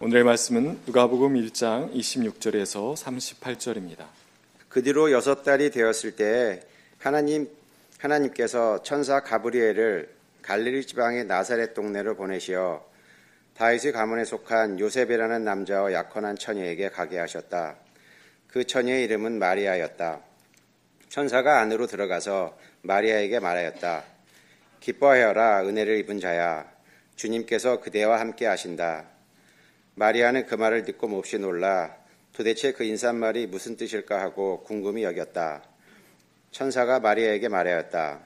오늘의 말씀은 누가복음 1장 26절에서 38절입니다. 그 뒤로 여섯 달이 되었을 때에 하나님 하나님께서 천사 가브리엘을 갈릴리 지방의 나사렛 동네로 보내시어 다윗의 가문에 속한 요셉이라는 남자와 약혼한 처녀에게 가게 하셨다. 그 처녀의 이름은 마리아였다. 천사가 안으로 들어가서 마리아에게 말하였다. 기뻐하여라 은혜를 입은 자야 주님께서 그대와 함께 하신다. 마리아는 그 말을 듣고 몹시 놀라 도대체 그 인사말이 무슨 뜻일까 하고 궁금히 여겼다. 천사가 마리아에게 말하였다.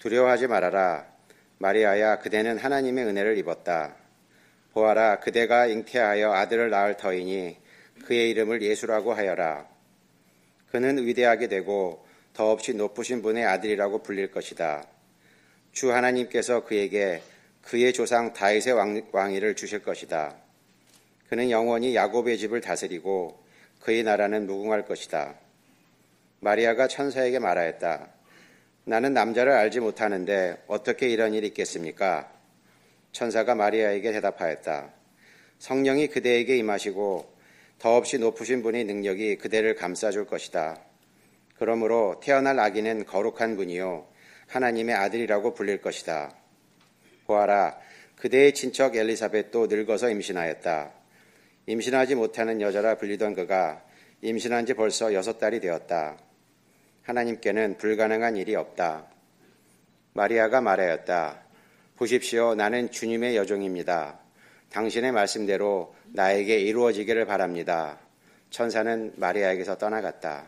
두려워하지 말아라. 마리아야, 그대는 하나님의 은혜를 입었다. 보아라, 그대가 잉태하여 아들을 낳을 터이니 그의 이름을 예수라고 하여라. 그는 위대하게 되고 더없이 높으신 분의 아들이라고 불릴 것이다. 주 하나님께서 그에게 그의 조상 다윗의 왕, 위를 주실 것이다. 그는 영원히 야곱의 집을 다스리고 그의 나라는 무궁할 것이다. 마리아가 천사에게 말하였다. 나는 남자를 알지 못하는데 어떻게 이런 일이 있겠습니까? 천사가 마리아에게 대답하였다. 성령이 그대에게 임하시고 더없이 높으신 분의 능력이 그대를 감싸줄 것이다. 그러므로 태어날 아기는 거룩한 분이요 하나님의 아들이라고 불릴 것이다. 보아라, 그대의 친척 엘리사벳도 늙어서 임신하였다. 임신하지 못하는 여자라 불리던 그가 임신한 지 벌써 여섯 달이 되었다. 하나님께는 불가능한 일이 없다. 마리아가 말하였다. 보십시오. 나는 주님의 여종입니다. 당신의 말씀대로 나에게 이루어지기를 바랍니다. 천사는 마리아에게서 떠나갔다.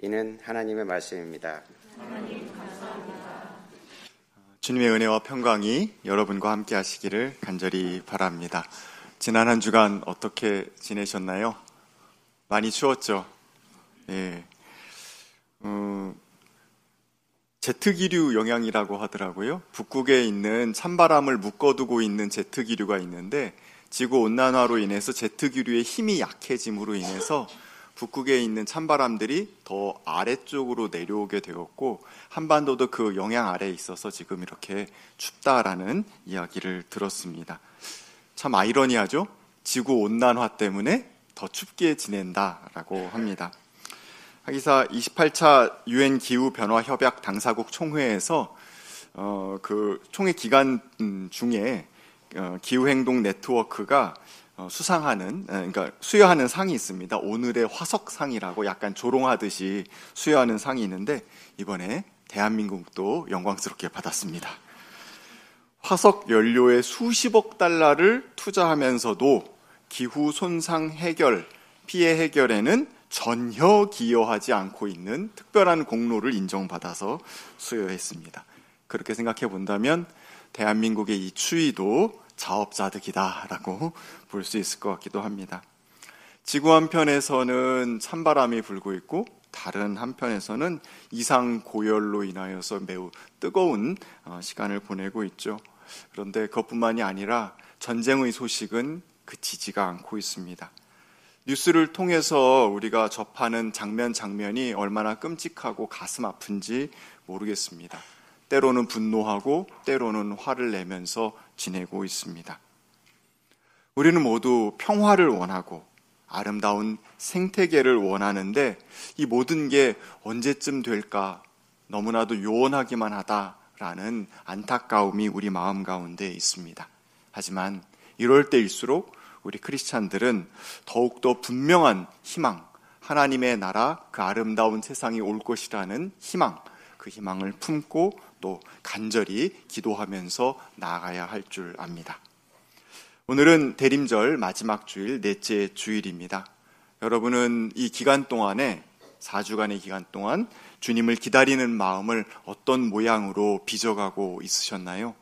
이는 하나님의 말씀입니다. 주님의 은혜와 평강이 여러분과 함께 하시기를 간절히 바랍니다. 지난 한 주간 어떻게 지내셨나요? 많이 추웠죠? 예. 음, 제트기류 영향이라고 하더라고요. 북극에 있는 찬바람을 묶어두고 있는 제트기류가 있는데 지구 온난화로 인해서 제트기류의 힘이 약해짐으로 인해서 북극에 있는 찬바람들이 더 아래쪽으로 내려오게 되었고 한반도도 그 영향 아래에 있어서 지금 이렇게 춥다라는 이야기를 들었습니다. 참 아이러니하죠? 지구 온난화 때문에 더 춥게 지낸다라고 합니다. 하기사 28차 유엔 기후 변화 협약 당사국 총회에서 어, 그 총회 기간 음, 중에 어, 기후 행동 네트워크가 어, 수상하는 그러니까 수여하는 상이 있습니다. 오늘의 화석상이라고 약간 조롱하듯이 수여하는 상이 있는데 이번에 대한민국도 영광스럽게 받았습니다. 화석 연료에 수십억 달러를 투자하면서도 기후 손상 해결, 피해 해결에는 전혀 기여하지 않고 있는 특별한 공로를 인정받아서 수여했습니다. 그렇게 생각해 본다면 대한민국의 이 추위도 자업자득이다라고 볼 수 있을 것 같기도 합니다. 지구 한편에서는 찬바람이 불고 있고 다른 한편에서는 이상 고열로 인하여서 매우 뜨거운 어, 시간을 보내고 있죠. 그런데 그것뿐만이 아니라 전쟁의 소식은 그치지가 않고 있습니다. 뉴스를 통해서 우리가 접하는 장면 장면이 얼마나 끔찍하고 가슴 아픈지 모르겠습니다. 때로는 분노하고 때로는 화를 내면서 지내고 있습니다. 우리는 모두 평화를 원하고 아름다운 생태계를 원하는데 이 모든 게 언제쯤 될까 너무나도 요원하기만 하다 라는 안타까움이 우리 마음 가운데 있습니다. 하지만 이럴 때일수록 우리 크리스찬들은 더욱더 분명한 희망, 하나님의 나라, 그 아름다운 세상이 올 것이라는 희망, 그 희망을 품고 또 간절히 기도하면서 나아가야 할 줄 압니다. 오늘은 대림절 마지막 주일, 넷째 주일입니다. 여러분은 이 기간 동안에, 4주간의 기간 동안 주님을 기다리는 마음을 어떤 모양으로 빚어가고 있으셨나요?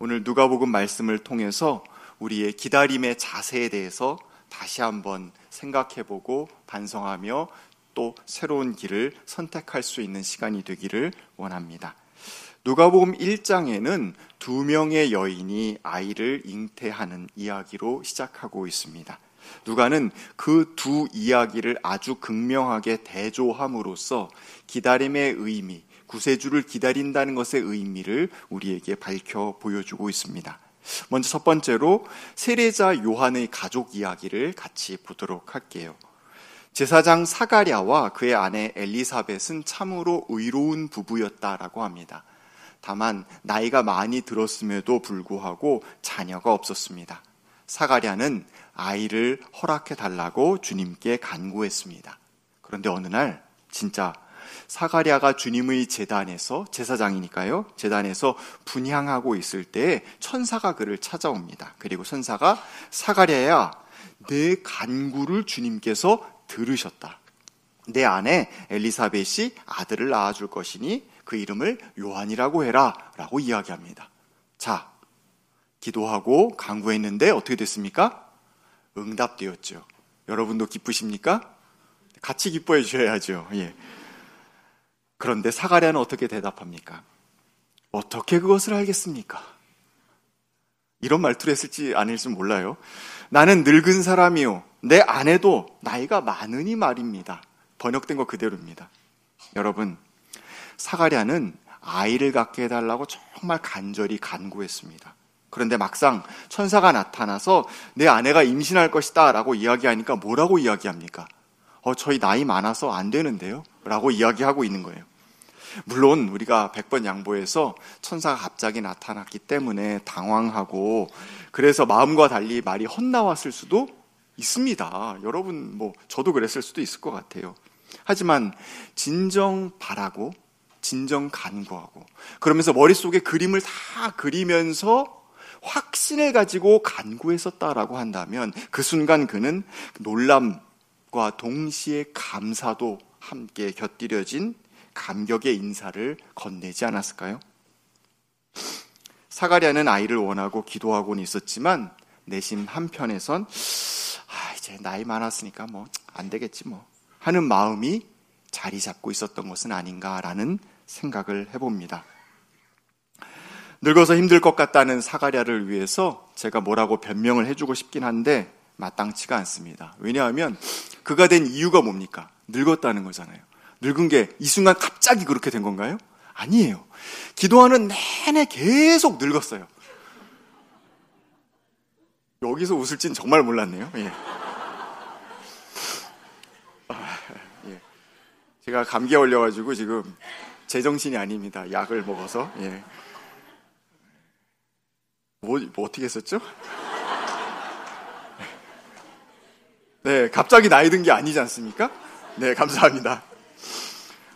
오늘 누가복음 말씀을 통해서 우리의 기다림의 자세에 대해서 다시 한번 생각해보고 반성하며 또 새로운 길을 선택할 수 있는 시간이 되기를 원합니다. 누가복음 1장에는 두 명의 여인이 아이를 잉태하는 이야기로 시작하고 있습니다. 누가는 그 두 이야기를 아주 극명하게 대조함으로써 기다림의 의미, 구세주를 기다린다는 것의 의미를 우리에게 밝혀 보여주고 있습니다. 먼저 첫 번째로 세례자 요한의 가족 이야기를 같이 보도록 할게요. 제사장 사가랴와 그의 아내 엘리사벳은 참으로 의로운 부부였다라고 합니다. 다만 나이가 많이 들었음에도 불구하고 자녀가 없었습니다. 사가랴는 아이를 허락해 달라고 주님께 간구했습니다. 그런데 어느 날 진짜 사가랴가 주님의 재단에서 제사장이니까요. 재단에서 분향하고 있을 때 천사가 그를 찾아옵니다. 그리고 천사가 사가랴야 내 간구를 주님께서 들으셨다. 내 아내 엘리사벳이 아들을 낳아줄 것이니 그 이름을 요한이라고 해라 라고 이야기합니다. 자, 기도하고 간구했는데 어떻게 됐습니까? 응답되었죠. 여러분도 기쁘십니까? 같이 기뻐해 주셔야죠. 예. 그런데 사가랴는 어떻게 대답합니까? 어떻게 그것을 알겠습니까? 이런 말투를 했을지 아닐지 몰라요. 나는 늙은 사람이요. 내 아내도 나이가 많으니 말입니다. 번역된 거 그대로입니다. 여러분, 사가랴는 아이를 갖게 해달라고 정말 간절히 간구했습니다. 그런데 막상 천사가 나타나서 내 아내가 임신할 것이다 라고 이야기하니까 뭐라고 이야기합니까? 어, 저희 나이 많아서 안 되는데요? 라고 이야기하고 있는 거예요. 물론 우리가 100번 양보해서 천사가 갑자기 나타났기 때문에 당황하고 그래서 마음과 달리 말이 헛나왔을 수도 있습니다. 여러분, 뭐, 저도 그랬을 수도 있을 것 같아요. 하지만 진정 바라고 진정 간구하고 그러면서 머릿속에 그림을 다 그리면서 확신을 가지고 간구했었다라고 한다면 그 순간 그는 놀람과 동시에 감사도 함께 곁들여진 감격의 인사를 건네지 않았을까요? 사가랴는 아이를 원하고 기도하고는 있었지만 내심 한편에선 아, 이제 나이 많았으니까 뭐 안 되겠지 뭐 하는 마음이 자리 잡고 있었던 것은 아닌가라는 생각을 해봅니다. 늙어서 힘들 것 같다는 사가랴를 위해서 제가 뭐라고 변명을 해주고 싶긴 한데 마땅치가 않습니다. 왜냐하면 그가 된 이유가 뭡니까? 늙었다는 거잖아요. 늙은 게 이 순간 갑자기 그렇게 된 건가요? 아니에요. 기도하는 내내 계속 늙었어요. 여기서 웃을진 정말 몰랐네요. 예. 아, 예. 제가 감기에 걸려가지고 지금 제정신이 아닙니다. 약을 먹어서. 예. 뭐, 뭐 어떻게 했었죠? 네, 갑자기 나이 든 게 아니지 않습니까? 네, 감사합니다.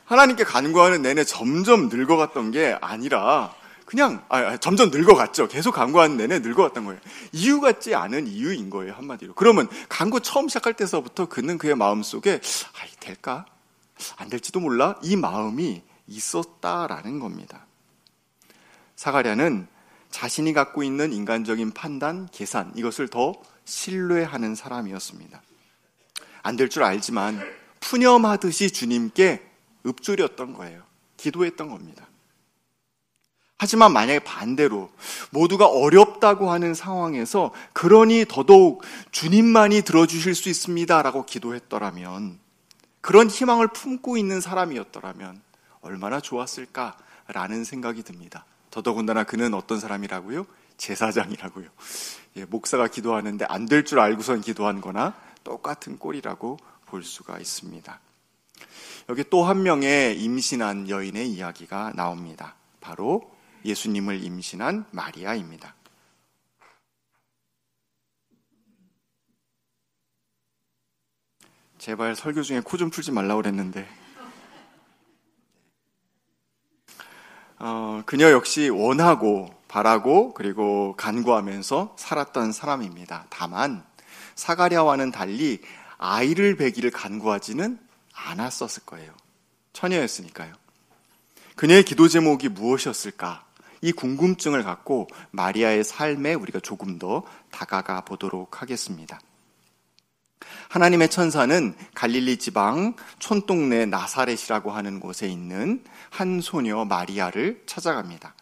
하나님께 간구하는 내내 점점 늙어갔던 게 아니라 그냥 아, 아, 점점 늙어갔죠. 계속 간구하는 내내 늙어갔던 거예요. 이유 같지 않은 이유인 거예요 한마디로. 그러면 간구 처음 시작할 때서부터 그는 그의 마음 속에 아, 될까? 안 될지도 몰라. 이 마음이 있었다라는 겁니다. 사가랴는 자신이 갖고 있는 인간적인 판단, 계산 이것을 더 신뢰하는 사람이었습니다. 안 될 줄 알지만 푸념하듯이 주님께 읊조렸던 거예요. 기도했던 겁니다. 하지만 만약에 반대로 모두가 어렵다고 하는 상황에서 그러니 더더욱 주님만이 들어주실 수 있습니다라고 기도했더라면 그런 희망을 품고 있는 사람이었더라면 얼마나 좋았을까라는 생각이 듭니다. 더더군다나 그는 어떤 사람이라고요? 제사장이라고요. 예, 목사가 기도하는데 안 될 줄 알고선 기도한 거나 똑같은 꼴이라고 볼 수가 있습니다. 여기 또 한 명의 임신한 여인의 이야기가 나옵니다. 바로 예수님을 임신한 마리아입니다. 제발 설교 중에 코 좀 풀지 말라고 그랬는데. 어, 그녀 역시 원하고 바라고 그리고 간구하면서 살았던 사람입니다. 다만 사가랴와는 달리 아이를 베기를 간구하지는 않았었을 거예요. 처녀였으니까요. 그녀의 기도 제목이 무엇이었을까? 이 궁금증을 갖고 마리아의 삶에 우리가 조금 더 다가가 보도록 하겠습니다. 하나님의 천사는 갈릴리 지방 촌동네 나사렛이라고 하는 곳에 있는 한 소녀 마리아를 찾아갑니다.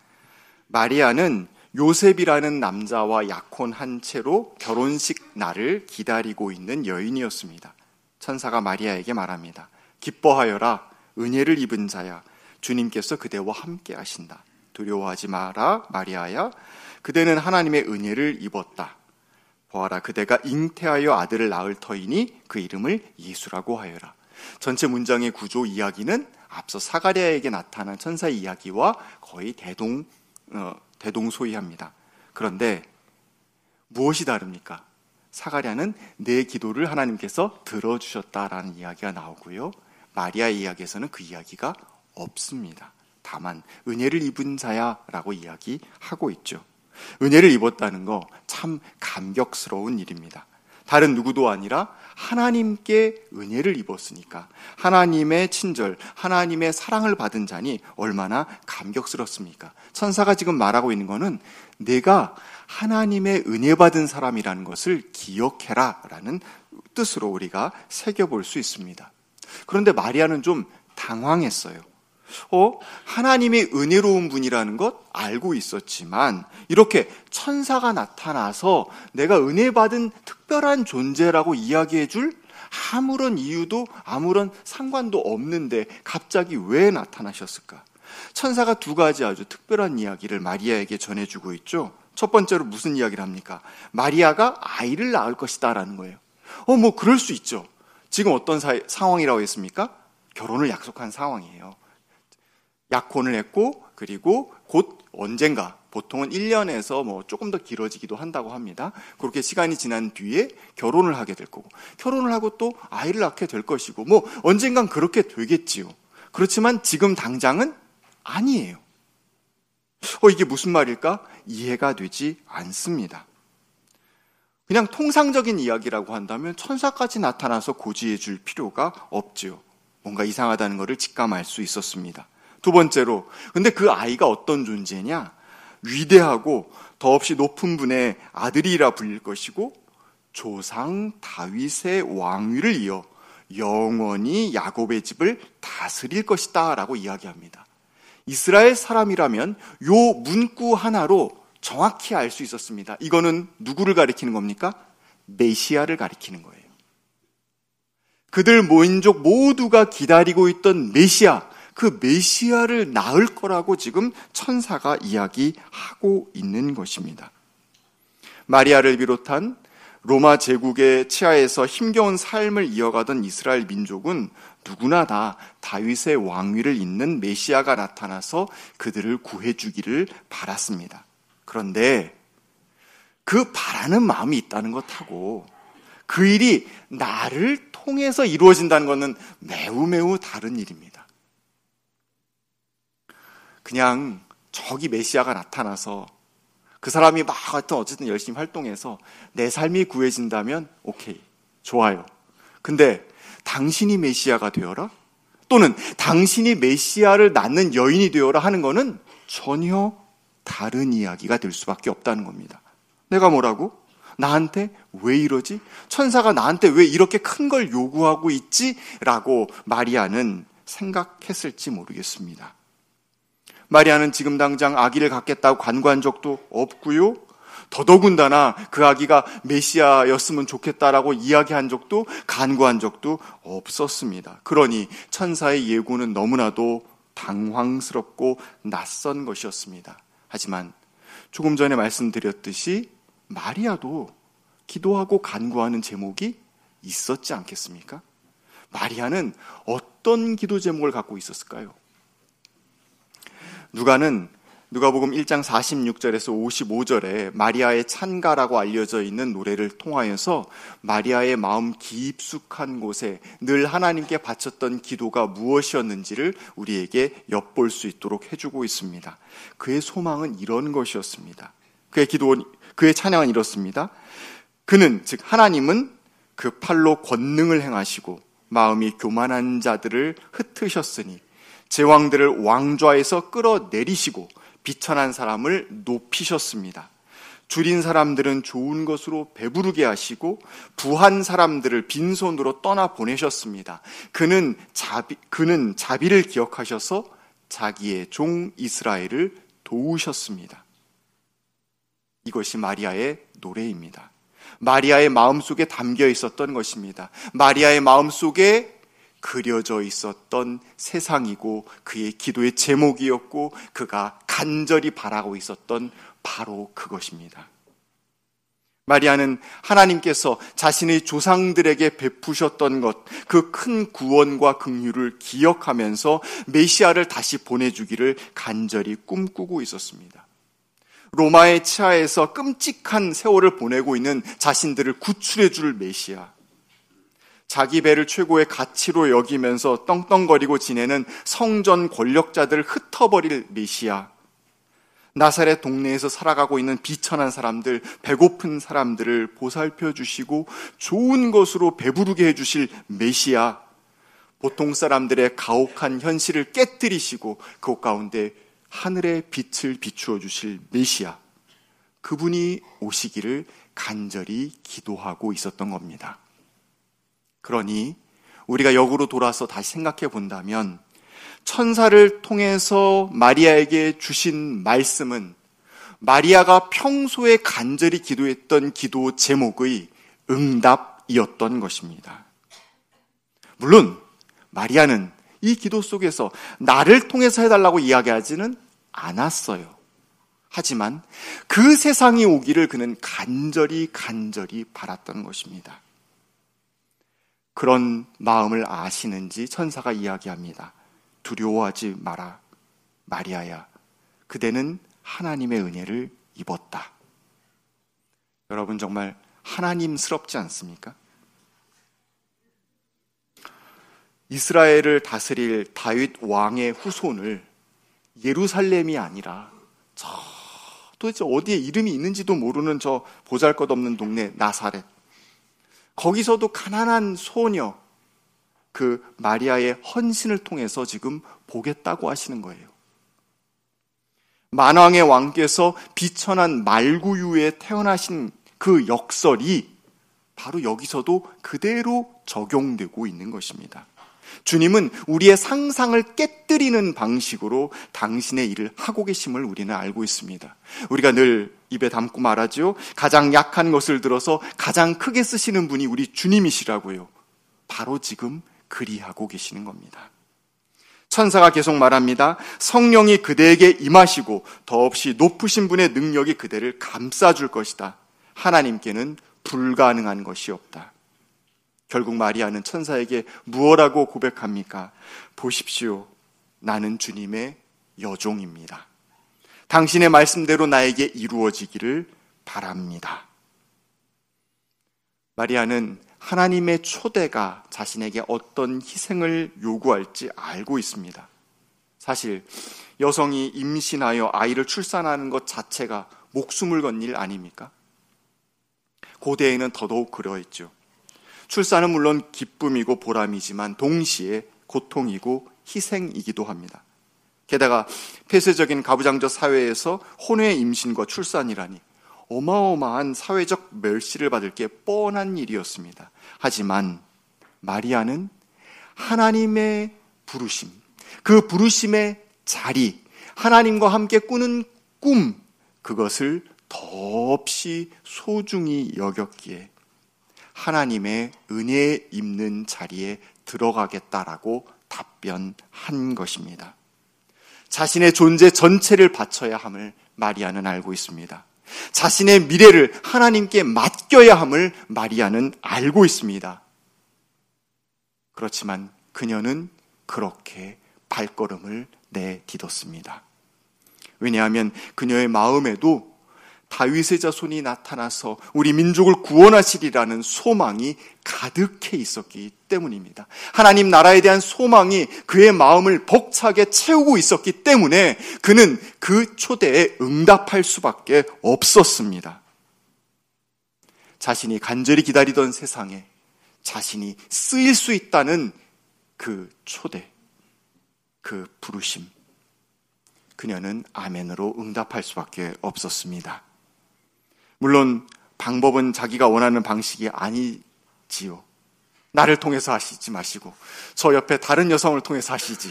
마리아는 요셉이라는 남자와 약혼한 채로 결혼식 날을 기다리고 있는 여인이었습니다. 천사가 마리아에게 말합니다. 기뻐하여라, 은혜를 입은 자야, 주님께서 그대와 함께 하신다. 두려워하지 마라, 마리아야. 그대는 하나님의 은혜를 입었다. 보아라 그대가 잉태하여 아들을 낳을 터이니 그 이름을 예수라고 하여라. 전체 문장의 구조 이야기는 앞서 사가랴에게 나타난 천사 이야기와 거의 대동 어, 대동소이합니다. 그런데 무엇이 다릅니까? 사가랴는 내 기도를 하나님께서 들어주셨다라는 이야기가 나오고요. 마리아 이야기에서는 그 이야기가 없습니다. 다만 은혜를 입은 자야라고 이야기하고 있죠. 은혜를 입었다는 거 참 감격스러운 일입니다. 다른 누구도 아니라 하나님께 은혜를 입었으니까 하나님의 친절, 하나님의 사랑을 받은 자니 얼마나 감격스럽습니까? 천사가 지금 말하고 있는 거는 내가 하나님의 은혜 받은 사람이라는 것을 기억해라 라는 뜻으로 우리가 새겨볼 수 있습니다. 그런데 마리아는 좀 당황했어요. 어? 하나님이 은혜로운 분이라는 것 알고 있었지만 이렇게 천사가 나타나서 내가 은혜 받은 특별한 존재라고 이야기해 줄 아무런 이유도 아무런 상관도 없는데 갑자기 왜 나타나셨을까? 천사가 두 가지 아주 특별한 이야기를 마리아에게 전해주고 있죠. 첫 번째로 무슨 이야기를 합니까? 마리아가 아이를 낳을 것이다라는 거예요. 어, 뭐 그럴 수 있죠. 지금 어떤 사, 상황이라고 했습니까? 결혼을 약속한 상황이에요. 약혼을 했고 그리고 곧 언젠가 보통은 1년에서 뭐 조금 더 길어지기도 한다고 합니다. 그렇게 시간이 지난 뒤에 결혼을 하게 될 거고 결혼을 하고 또 아이를 낳게 될 것이고 뭐 언젠간 그렇게 되겠지요. 그렇지만 지금 당장은 아니에요. 어 이게 무슨 말일까? 이해가 되지 않습니다. 그냥 통상적인 이야기라고 한다면 천사까지 나타나서 고지해 줄 필요가 없지요. 뭔가 이상하다는 것을 직감할 수 있었습니다. 두 번째로, 근데 그 아이가 어떤 존재냐? 위대하고 더없이 높은 분의 아들이라 불릴 것이고 조상 다윗의 왕위를 이어 영원히 야곱의 집을 다스릴 것이다라고 이야기합니다. 이스라엘 사람이라면 요 문구 하나로 정확히 알 수 있었습니다. 이거는 누구를 가리키는 겁니까? 메시아를 가리키는 거예요. 그들 모인족 모두가 기다리고 있던 메시아, 그 메시아를 낳을 거라고 지금 천사가 이야기하고 있는 것입니다. 마리아를 비롯한 로마 제국의 치하에서 힘겨운 삶을 이어가던 이스라엘 민족은 누구나 다 다윗의 왕위를 잇는 메시아가 나타나서 그들을 구해주기를 바랐습니다. 그런데 그 바라는 마음이 있다는 것하고 그 일이 나를 통해서 이루어진다는 것은 매우 매우 다른 일입니다. 그냥 저기 메시아가 나타나서 그 사람이 막 하여튼 어쨌든 열심히 활동해서 내 삶이 구해진다면 오케이 좋아요. 근데 당신이 메시아가 되어라 또는 당신이 메시아를 낳는 여인이 되어라 하는 것은 전혀 다른 이야기가 될 수밖에 없다는 겁니다. 내가 뭐라고? 나한테 왜 이러지? 천사가 나한테 왜 이렇게 큰 걸 요구하고 있지? 라고 마리아는 생각했을지 모르겠습니다. 마리아는 지금 당장 아기를 갖겠다고 간구한 적도 없고요. 더더군다나 그 아기가 메시아였으면 좋겠다라고 이야기한 적도 간구한 적도 없었습니다. 그러니 천사의 예고는 너무나도 당황스럽고 낯선 것이었습니다. 하지만 조금 전에 말씀드렸듯이 마리아도 기도하고 간구하는 제목이 있었지 않겠습니까? 마리아는 어떤 기도 제목을 갖고 있었을까요? 누가는 누가복음 1장 46절에서 55절에 마리아의 찬가라고 알려져 있는 노래를 통하여서 마리아의 마음 깊숙한 곳에 늘 하나님께 바쳤던 기도가 무엇이었는지를 우리에게 엿볼 수 있도록 해주고 있습니다. 그의 소망은 이런 것이었습니다. 그의 기도, 그의 찬양은 이렇습니다. 그는, 즉, 하나님은 그 팔로 권능을 행하시고 마음이 교만한 자들을 흩으셨으니 제왕들을 왕좌에서 끌어내리시고 비천한 사람을 높이셨습니다. 줄인 사람들은 좋은 것으로 배부르게 하시고 부한 사람들을 빈손으로 떠나 보내셨습니다. 그는 자비, 그는 자비를 기억하셔서 자기의 종 이스라엘을 도우셨습니다. 이것이 마리아의 노래입니다. 마리아의 마음 속에 담겨 있었던 것입니다. 마리아의 마음 속에 그려져 있었던 세상이고 그의 기도의 제목이었고 그가 간절히 바라고 있었던 바로 그것입니다. 마리아는 하나님께서 자신의 조상들에게 베푸셨던 것, 그 큰 구원과 긍휼을 기억하면서 메시아를 다시 보내주기를 간절히 꿈꾸고 있었습니다. 로마의 치하에서 끔찍한 세월을 보내고 있는 자신들을 구출해 줄 메시아. 자기 배를 최고의 가치로 여기면서 떵떵거리고 지내는 성전 권력자들을 흩어버릴 메시아. 나사렛 동네에서 살아가고 있는 비천한 사람들, 배고픈 사람들을 보살펴 주시고 좋은 것으로 배부르게 해 주실 메시아. 보통 사람들의 가혹한 현실을 깨뜨리시고 그 가운데 하늘의 빛을 비추어 주실 메시아. 그분이 오시기를 간절히 기도하고 있었던 겁니다. 그러니 우리가 역으로 돌아서 다시 생각해 본다면 천사를 통해서 마리아에게 주신 말씀은 마리아가 평소에 간절히 기도했던 기도 제목의 응답이었던 것입니다. 물론 마리아는 이 기도 속에서 나를 통해서 해달라고 이야기하지는 않았어요. 하지만 그 세상이 오기를 그는 간절히 간절히 바랐던 것입니다. 그런 마음을 아시는지 천사가 이야기합니다. 두려워하지 마라. 마리아야. 그대는 하나님의 은혜를 입었다. 여러분 정말 하나님스럽지 않습니까? 이스라엘을 다스릴 다윗 왕의 후손을 예루살렘이 아니라 저 도대체 어디에 이름이 있는지도 모르는 저 보잘것없는 동네 나사렛 거기서도 가난한 소녀 그 마리아의 헌신을 통해서 지금 보겠다고 하시는 거예요. 만왕의 왕께서 비천한 말구유에 태어나신 그 역설이 바로 여기서도 그대로 적용되고 있는 것입니다. 주님은 우리의 상상을 깨뜨리는 방식으로 당신의 일을 하고 계심을 우리는 알고 있습니다. 우리가 늘 입에 담고 말하죠. 가장 약한 것을 들어서 가장 크게 쓰시는 분이 우리 주님이시라고요. 바로 지금 그리하고 계시는 겁니다. 천사가 계속 말합니다. 성령이 그대에게 임하시고 더없이 높으신 분의 능력이 그대를 감싸줄 것이다. 하나님께는 불가능한 것이 없다. 결국 마리아는 천사에게 무엇라고 고백합니까? 보십시오. 나는 주님의 여종입니다. 당신의 말씀대로 나에게 이루어지기를 바랍니다. 마리아는 하나님의 초대가 자신에게 어떤 희생을 요구할지 알고 있습니다. 사실 여성이 임신하여 아이를 출산하는 것 자체가 목숨을 건 일 아닙니까? 고대에는 더더욱 그러했죠. 출산은 물론 기쁨이고 보람이지만 동시에 고통이고 희생이기도 합니다. 게다가 폐쇄적인 가부장적 사회에서 혼외 임신과 출산이라니 어마어마한 사회적 멸시를 받을 게 뻔한 일이었습니다. 하지만 마리아는 하나님의 부르심, 그 부르심의 자리, 하나님과 함께 꾸는 꿈, 그것을 더없이 소중히 여겼기에 하나님의 은혜에 입는 자리에 들어가겠다라고 답변한 것입니다. 자신의 존재 전체를 바쳐야 함을 마리아는 알고 있습니다. 자신의 미래를 하나님께 맡겨야 함을 마리아는 알고 있습니다. 그렇지만 그녀는 그렇게 발걸음을 내딛었습니다. 왜냐하면 그녀의 마음에도 다윗의 자손이 나타나서 우리 민족을 구원하시리라는 소망이 가득해 있었기 때문입니다. 하나님 나라에 대한 소망이 그의 마음을 벅차게 채우고 있었기 때문에 그는 그 초대에 응답할 수밖에 없었습니다. 자신이 간절히 기다리던 세상에 자신이 쓰일 수 있다는 그 초대, 그 부르심. 그녀는 아멘으로 응답할 수밖에 없었습니다. 물론 방법은 자기가 원하는 방식이 아니지요. 나를 통해서 하시지 마시고 저 옆에 다른 여성을 통해서 하시지.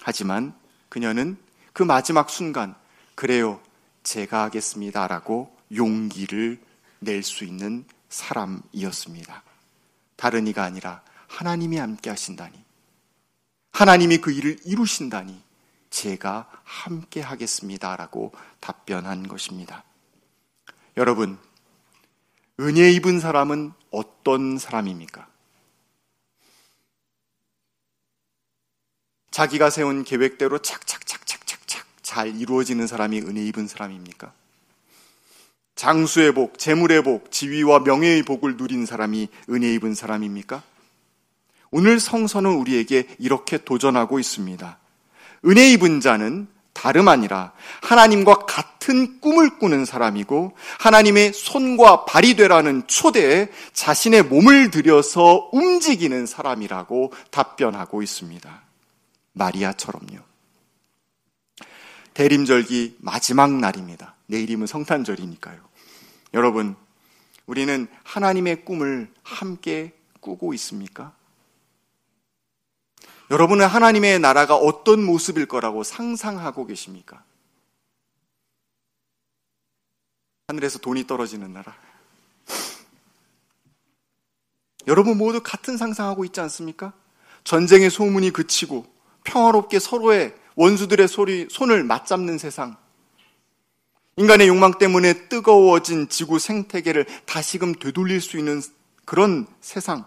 하지만 그녀는 그 마지막 순간 그래요. 제가 하겠습니다라고 용기를 낼 수 있는 사람이었습니다. 다른 이가 아니라 하나님이 함께 하신다니. 하나님이 그 일을 이루신다니. 제가 함께 하겠습니다라고 답변한 것입니다. 여러분, 은혜 입은 사람은 어떤 사람입니까? 자기가 세운 계획대로 착착착착착착 잘 이루어지는 사람이 은혜 입은 사람입니까? 장수의 복, 재물의 복, 지위와 명예의 복을 누린 사람이 은혜 입은 사람입니까? 오늘 성서는 우리에게 이렇게 도전하고 있습니다. 은혜 입은 자는 다름 아니라 하나님과 같은 꿈을 꾸는 사람이고 하나님의 손과 발이 되라는 초대에 자신의 몸을 들여서 움직이는 사람이라고 답변하고 있습니다. 마리아처럼요. 대림절기 마지막 날입니다. 내일이면 성탄절이니까요. 여러분, 우리는 하나님의 꿈을 함께 꾸고 있습니까? 여러분은 하나님의 나라가 어떤 모습일 거라고 상상하고 계십니까? 하늘에서 돈이 떨어지는 나라. 여러분 모두 같은 상상하고 있지 않습니까? 전쟁의 소문이 그치고 평화롭게 서로의 원수들의 소리, 손을 맞잡는 세상. 인간의 욕망 때문에 뜨거워진 지구 생태계를 다시금 되돌릴 수 있는 그런 세상.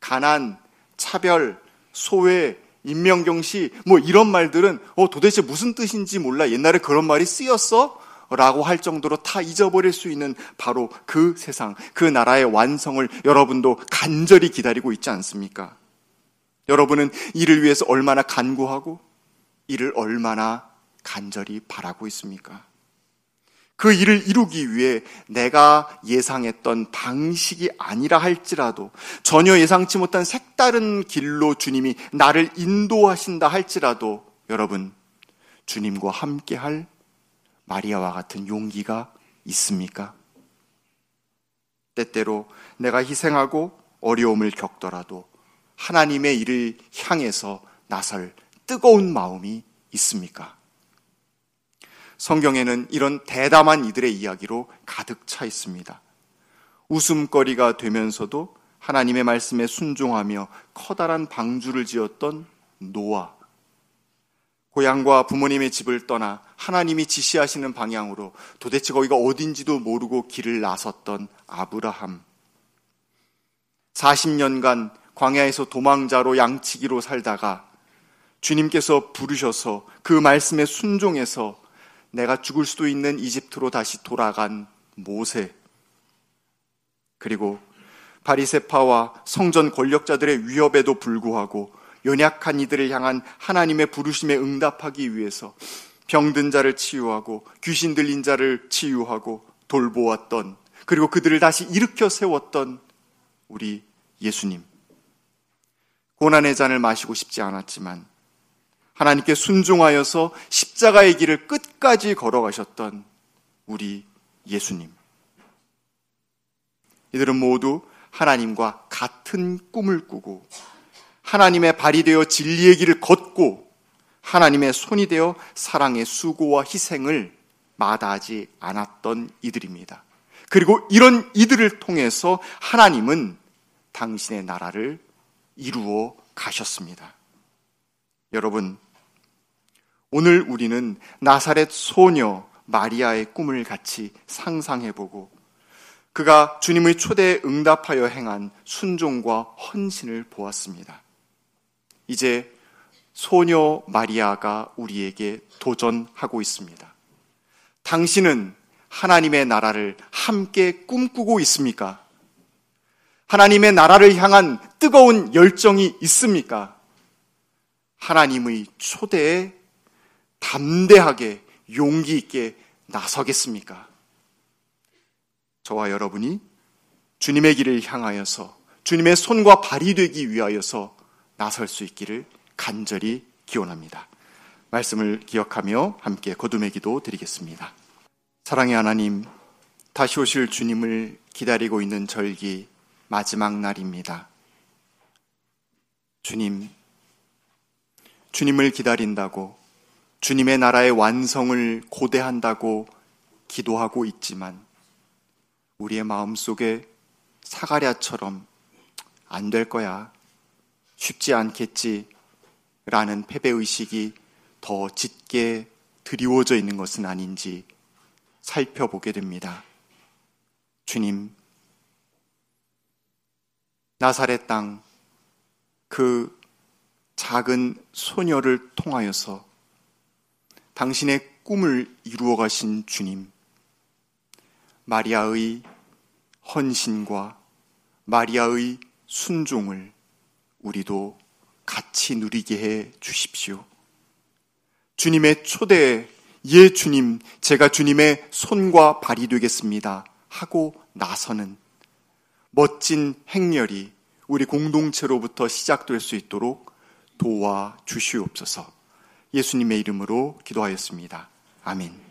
가난, 차별, 소외, 인명경시, 뭐 이런 말들은 어, 도대체 무슨 뜻인지 몰라. 옛날에 그런 말이 쓰였어? 라고 할 정도로 다 잊어버릴 수 있는 바로 그 세상, 그 나라의 완성을 여러분도 간절히 기다리고 있지 않습니까? 여러분은 이를 위해서 얼마나 간구하고 이를 얼마나 간절히 바라고 있습니까? 그 일을 이루기 위해 내가 예상했던 방식이 아니라 할지라도 전혀 예상치 못한 색다른 길로 주님이 나를 인도하신다 할지라도 여러분 주님과 함께 할 마리아와 같은 용기가 있습니까? 때때로 내가 희생하고 어려움을 겪더라도 하나님의 일을 향해서 나설 뜨거운 마음이 있습니까? 성경에는 이런 대담한 이들의 이야기로 가득 차 있습니다. 웃음거리가 되면서도 하나님의 말씀에 순종하며 커다란 방주를 지었던 노아. 고향과 부모님의 집을 떠나 하나님이 지시하시는 방향으로 도대체 거기가 어딘지도 모르고 길을 나섰던 아브라함. 40년간 광야에서 도망자로 양치기로 살다가 주님께서 부르셔서 그 말씀에 순종해서 내가 죽을 수도 있는 이집트로 다시 돌아간 모세. 그리고 바리세파와 성전 권력자들의 위협에도 불구하고 연약한 이들을 향한 하나님의 부르심에 응답하기 위해서 병든 자를 치유하고 귀신 들린 자를 치유하고 돌보았던 그리고 그들을 다시 일으켜 세웠던 우리 예수님. 고난의 잔을 마시고 싶지 않았지만 하나님께 순종하여서 십자가의 길을 끝까지 걸어가셨던 우리 예수님. 이들은 모두 하나님과 같은 꿈을 꾸고 하나님의 발이 되어 진리의 길을 걷고 하나님의 손이 되어 사랑의 수고와 희생을 마다하지 않았던 이들입니다. 그리고 이런 이들을 통해서 하나님은 당신의 나라를 이루어 가셨습니다. 여러분, 오늘 우리는 나사렛 소녀 마리아의 꿈을 같이 상상해보고 그가 주님의 초대에 응답하여 행한 순종과 헌신을 보았습니다. 이제 소녀 마리아가 우리에게 도전하고 있습니다. 당신은 하나님의 나라를 함께 꿈꾸고 있습니까? 하나님의 나라를 향한 뜨거운 열정이 있습니까? 하나님의 초대에 담대하게 용기 있게 나서겠습니까? 저와 여러분이 주님의 길을 향하여서 주님의 손과 발이 되기 위하여서 나설 수 있기를 간절히 기원합니다. 말씀을 기억하며 함께 거둠의 기도 드리겠습니다. 사랑의 하나님, 다시 오실 주님을 기다리고 있는 절기 마지막 날입니다. 주님, 주님을 기다린다고 주님의 나라의 완성을 고대한다고 기도하고 있지만 우리의 마음 속에 사가랴처럼 안 될 거야. 쉽지 않겠지. 라는 패배의식이 더 짙게 드리워져 있는 것은 아닌지 살펴보게 됩니다. 주님, 나사렛 땅, 그 작은 소녀를 통하여서 당신의 꿈을 이루어 가신 주님, 마리아의 헌신과 마리아의 순종을 우리도 같이 누리게 해 주십시오. 주님의 초대에 예 주님, 제가 주님의 손과 발이 되겠습니다. 하고 나서는 멋진 행렬이 우리 공동체로부터 시작될 수 있도록 도와 주시옵소서. 예수님의 이름으로 기도하였습니다. 아멘.